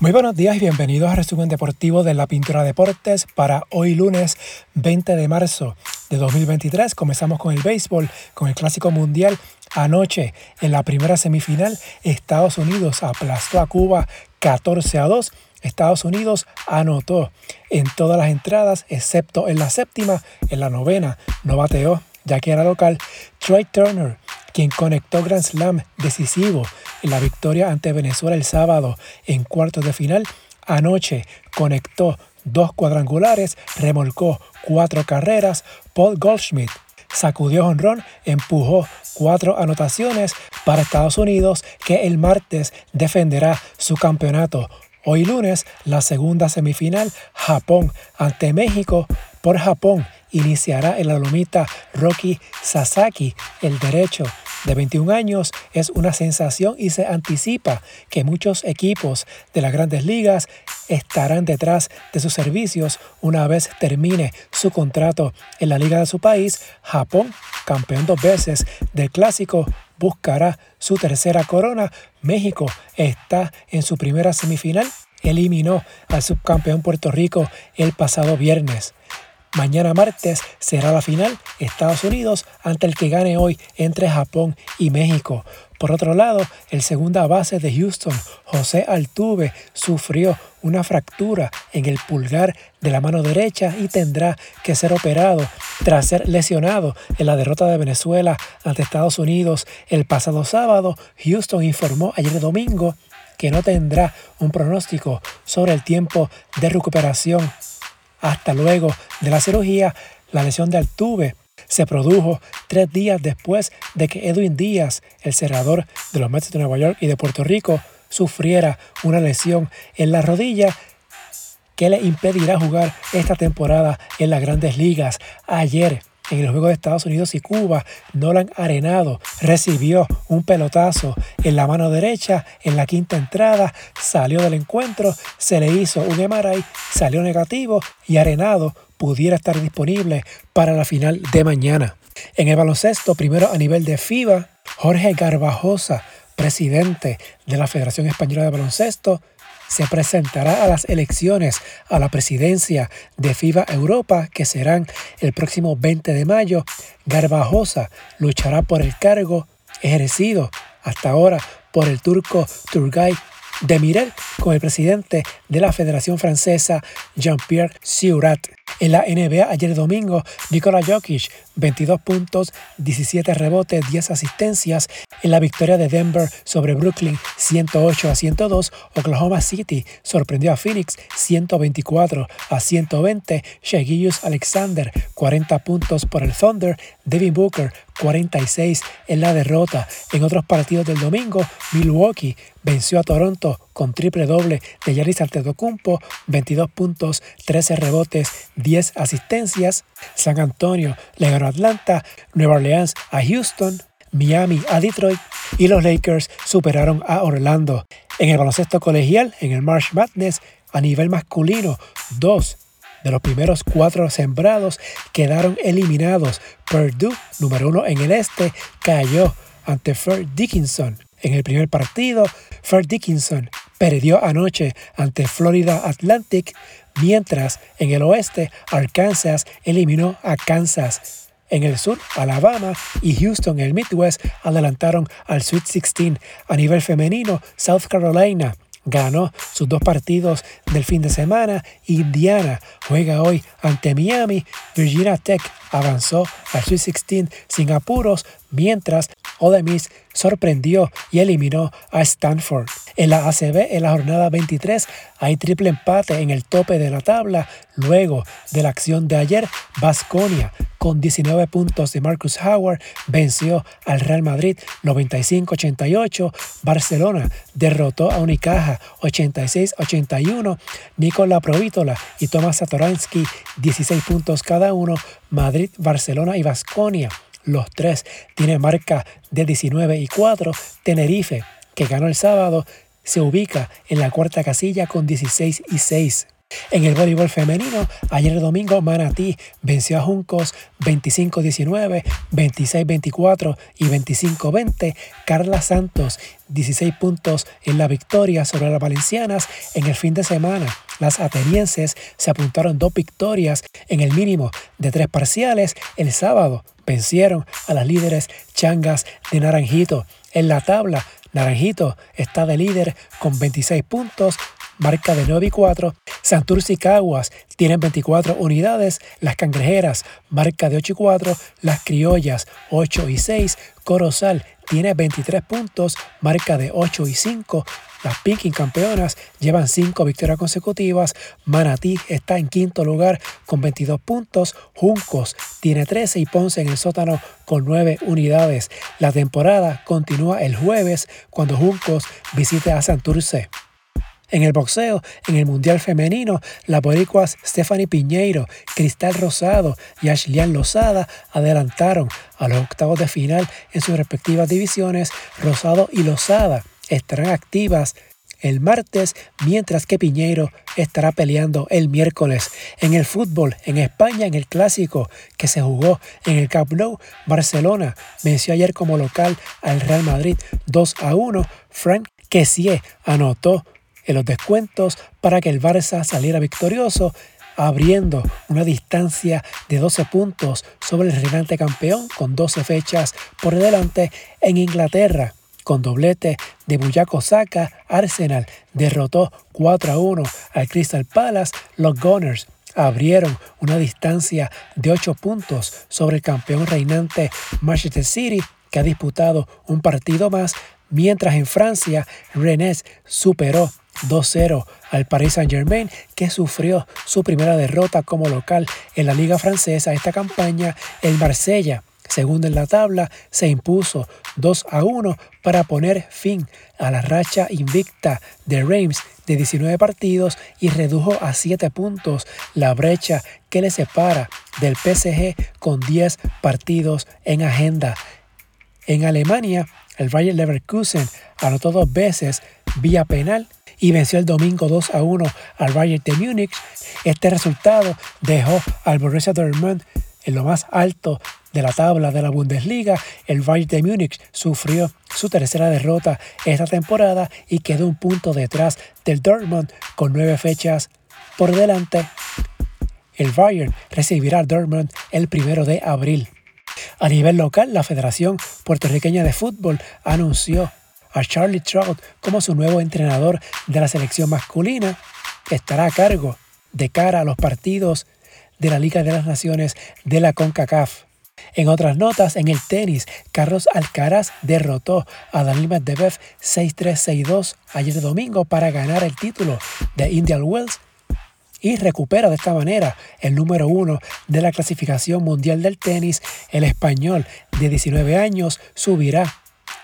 Muy buenos días y bienvenidos al resumen deportivo de la Pintura Deportes para hoy lunes 20 de marzo de 2023. Comenzamos con el béisbol, con el Clásico Mundial. Anoche, en la primera semifinal, Estados Unidos aplastó a Cuba 14 a 2. Estados Unidos anotó en todas las entradas, excepto en la séptima, en la novena, no bateó, ya que era local. Troy Turner quien conectó Grand Slam decisivo en la victoria ante Venezuela el sábado en cuartos de final. Anoche conectó dos cuadrangulares, remolcó cuatro carreras. Paul Goldschmidt sacudió honrón, empujó cuatro anotaciones para Estados Unidos que el martes defenderá su campeonato. Hoy lunes, la segunda semifinal, Japón ante México por Japón iniciará en la lomita Rocky Sasaki. El derecho de 21 años es una sensación y se anticipa que muchos equipos de las grandes ligas estarán detrás de sus servicios una vez termine su contrato en la liga de su país. Japón, campeón dos veces del clásico, buscará su tercera corona. México está en su primera semifinal. Eliminó al subcampeón Puerto Rico el pasado viernes. Mañana martes será la final Estados Unidos ante el que gane hoy entre Japón y México. Por otro lado, el segunda base de Houston, José Altuve, sufrió una fractura en el pulgar de la mano derecha y tendrá que ser operado tras ser lesionado en la derrota de Venezuela ante Estados Unidos el pasado sábado. Houston informó ayer domingo que no tendrá un pronóstico sobre el tiempo de recuperación hasta luego de la cirugía, la lesión de Altuve se produjo tres días después de que Edwin Díaz, el cerrador de los Mets de Nueva York y de Puerto Rico, sufriera una lesión en la rodilla que le impedirá jugar esta temporada en las grandes ligas. Ayer, en el juego de Estados Unidos y Cuba, Nolan Arenado recibió un pelotazo en la mano derecha en la quinta entrada, salió del encuentro, se le hizo un MRI, salió negativo y Arenado pudiera estar disponible para la final de mañana. En el baloncesto, primero a nivel de FIBA, Jorge Garbajosa, presidente de la Federación Española de Baloncesto, se presentará a las elecciones a la presidencia de FIBA Europa que serán el próximo 20 de mayo. Garbajosa luchará por el cargo ejercido hasta ahora por el turco Turgay Demirel con el presidente de la Federación Francesa Jean-Pierre Siurat. En la NBA ayer domingo, Nikola Jokic, 22 puntos, 17 rebotes, 10 asistencias en la victoria de Denver sobre Brooklyn 108 a 102. Oklahoma City sorprendió a Phoenix 124 a 120. Shagius Alexander 40 puntos por el Thunder. Devin Booker 46 en la derrota. En otros partidos del domingo, Milwaukee venció a Toronto con triple doble de Yaris Antetokounmpo, 22 puntos, 13 rebotes, 10 asistencias. San Antonio le ganó a Atlanta, Nueva Orleans a Houston, Miami a Detroit y los Lakers superaron a Orlando. En el baloncesto colegial, en el March Madness, a nivel masculino, dos de los primeros cuatro sembrados quedaron eliminados. Purdue, número uno en el este, cayó ante Fred Dickinson. En el primer partido, Fred Dickinson perdió anoche ante Florida Atlantic, mientras en el oeste Arkansas eliminó a Kansas. En el sur, Alabama y Houston, el Midwest, adelantaron al Sweet 16. A nivel femenino, South Carolina ganó sus dos partidos del fin de semana. Indiana juega hoy ante Miami. Virginia Tech avanzó al Sweet 16 sin apuros, mientras Ole sorprendió y eliminó a Stanford. En la ACB, en la jornada 23, hay triple empate en el tope de la tabla. Luego de la acción de ayer, Basconia con 19 puntos de Marcus Howard venció al Real Madrid 95-88. Barcelona derrotó a Unicaja 86-81. Nicola Provítola y Tomás Satoransky 16 puntos cada uno. Madrid, Barcelona y Basconia los tres tienen marca de 19 y 4. Tenerife, que ganó el sábado, se ubica en la cuarta casilla con 16 y 6. En el voleibol femenino, ayer domingo Manatí venció a Juncos 25-19, 26-24 y 25-20. Carla Santos 16 puntos en la victoria sobre las valencianas en el fin de semana. Las atenienses se apuntaron dos victorias en el mínimo de tres parciales. El sábado vencieron a las líderes changas de Naranjito. En la tabla, Naranjito está de líder con 26 puntos, marca de 9 y 4. Santurce y Caguas tienen 24 unidades. Las Cangrejeras, marca de 8 y 4. Las Criollas, 8 y 6. Corozal tiene 23 puntos, marca de 8 y 5. Las Pinking campeonas llevan 5 victorias consecutivas. Manatí está en quinto lugar con 22 puntos. Juncos tiene 13 y Ponce en el sótano con 9 unidades. La temporada continúa el jueves cuando Juncos visite a Santurce. En el boxeo, en el Mundial Femenino, las boricuas Stephanie Piñeiro, Cristal Rosado y Ashlian Lozada adelantaron a los octavos de final en sus respectivas divisiones. Rosado y Lozada estarán activas el martes, mientras que Piñeiro estará peleando el miércoles. En el fútbol, en España, en el clásico que se jugó en el Camp Nou, Barcelona venció ayer como local al Real Madrid 2 a 1. Frank Kessie anotó en los descuentos para que el Barça saliera victorioso, abriendo una distancia de 12 puntos sobre el reinante campeón con 12 fechas por delante en Inglaterra. Con doblete de Buyako Saka, Arsenal derrotó 4 a 1 al Crystal Palace. Los Gunners abrieron una distancia de 8 puntos sobre el campeón reinante Manchester City, que ha disputado un partido más, mientras en Francia Rennes superó 2-0 al Paris Saint-Germain, que sufrió su primera derrota como local en la Liga Francesa. Esta campaña, el Marsella, segundo en la tabla, se impuso 2 1 para poner fin a la racha invicta de Reims de 19 partidos y redujo a 7 puntos la brecha que le separa del PSG con 10 partidos en agenda. En Alemania, el Bayer Leverkusen anotó dos veces vía penal y venció el domingo 2 a 1 al Bayern de Múnich. Este resultado dejó al Borussia Dortmund en lo más alto de la tabla de la Bundesliga. El Bayern de Múnich sufrió su tercera derrota esta temporada y quedó un punto detrás del Dortmund con nueve fechas por delante. El Bayern recibirá al Dortmund el primero de abril. A nivel local, la Federación Puertorriqueña de Fútbol anunció a Charlie Trout como su nuevo entrenador de la selección masculina. Estará a cargo de cara a los partidos de la Liga de las Naciones de la CONCACAF. En otras notas, en el tenis, Carlos Alcaraz derrotó a Daniel Medvedev 6-3-6-2 ayer domingo para ganar el título de Indian Wells y recupera de esta manera el número uno de la clasificación mundial del tenis. El español de 19 años subirá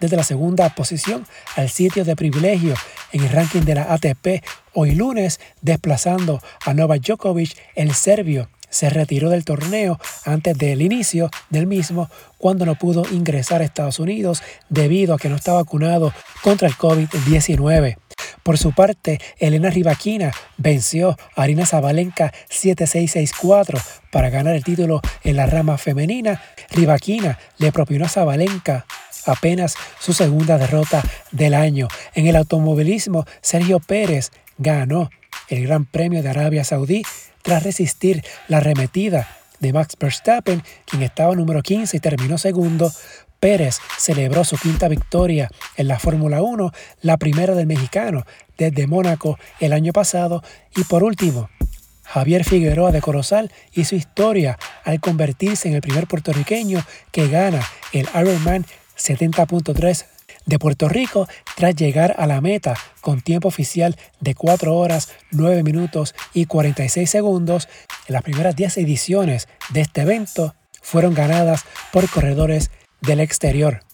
desde la segunda posición al sitio de privilegio en el ranking de la ATP hoy lunes, desplazando a Novak Djokovic, el serbio. Se retiró del torneo antes del inicio del mismo cuando no pudo ingresar a Estados Unidos debido a que no está vacunado contra el COVID-19. Por su parte, Elena Rivaquina venció a Arina Zabalenka 7-6-6-4 para ganar el título en la rama femenina. Rivaquina le propinó a Zabalenka apenas su segunda derrota del año. En el automovilismo, Sergio Pérez ganó el Gran Premio de Arabia Saudí tras resistir la arremetida de Max Verstappen, quien estaba número 15 y terminó segundo. Pérez celebró su quinta victoria en la Fórmula 1, la primera del mexicano desde Mónaco el año pasado. Y por último, Javier Figueroa de Corozal hizo historia al convertirse en el primer puertorriqueño que gana el Ironman 70.3 de Puerto Rico tras llegar a la meta con tiempo oficial de 4 horas 9 minutos y 46 segundos. En las primeras 10 ediciones de este evento fueron ganadas por corredores del exterior.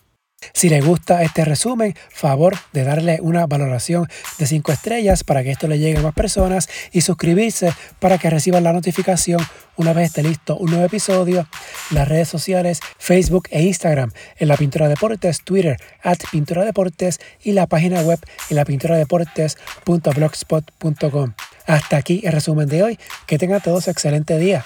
Si le gusta este resumen, favor de darle una valoración de 5 estrellas para que esto le llegue a más personas y suscribirse para que reciban la notificación una vez esté listo un nuevo episodio. Las redes sociales, Facebook e Instagram en la Pintura Deportes, Twitter at Pintura Deportes y la página web en la pintura deportes.blogspot.com. Hasta aquí el resumen de hoy. Que tengan todos excelente día.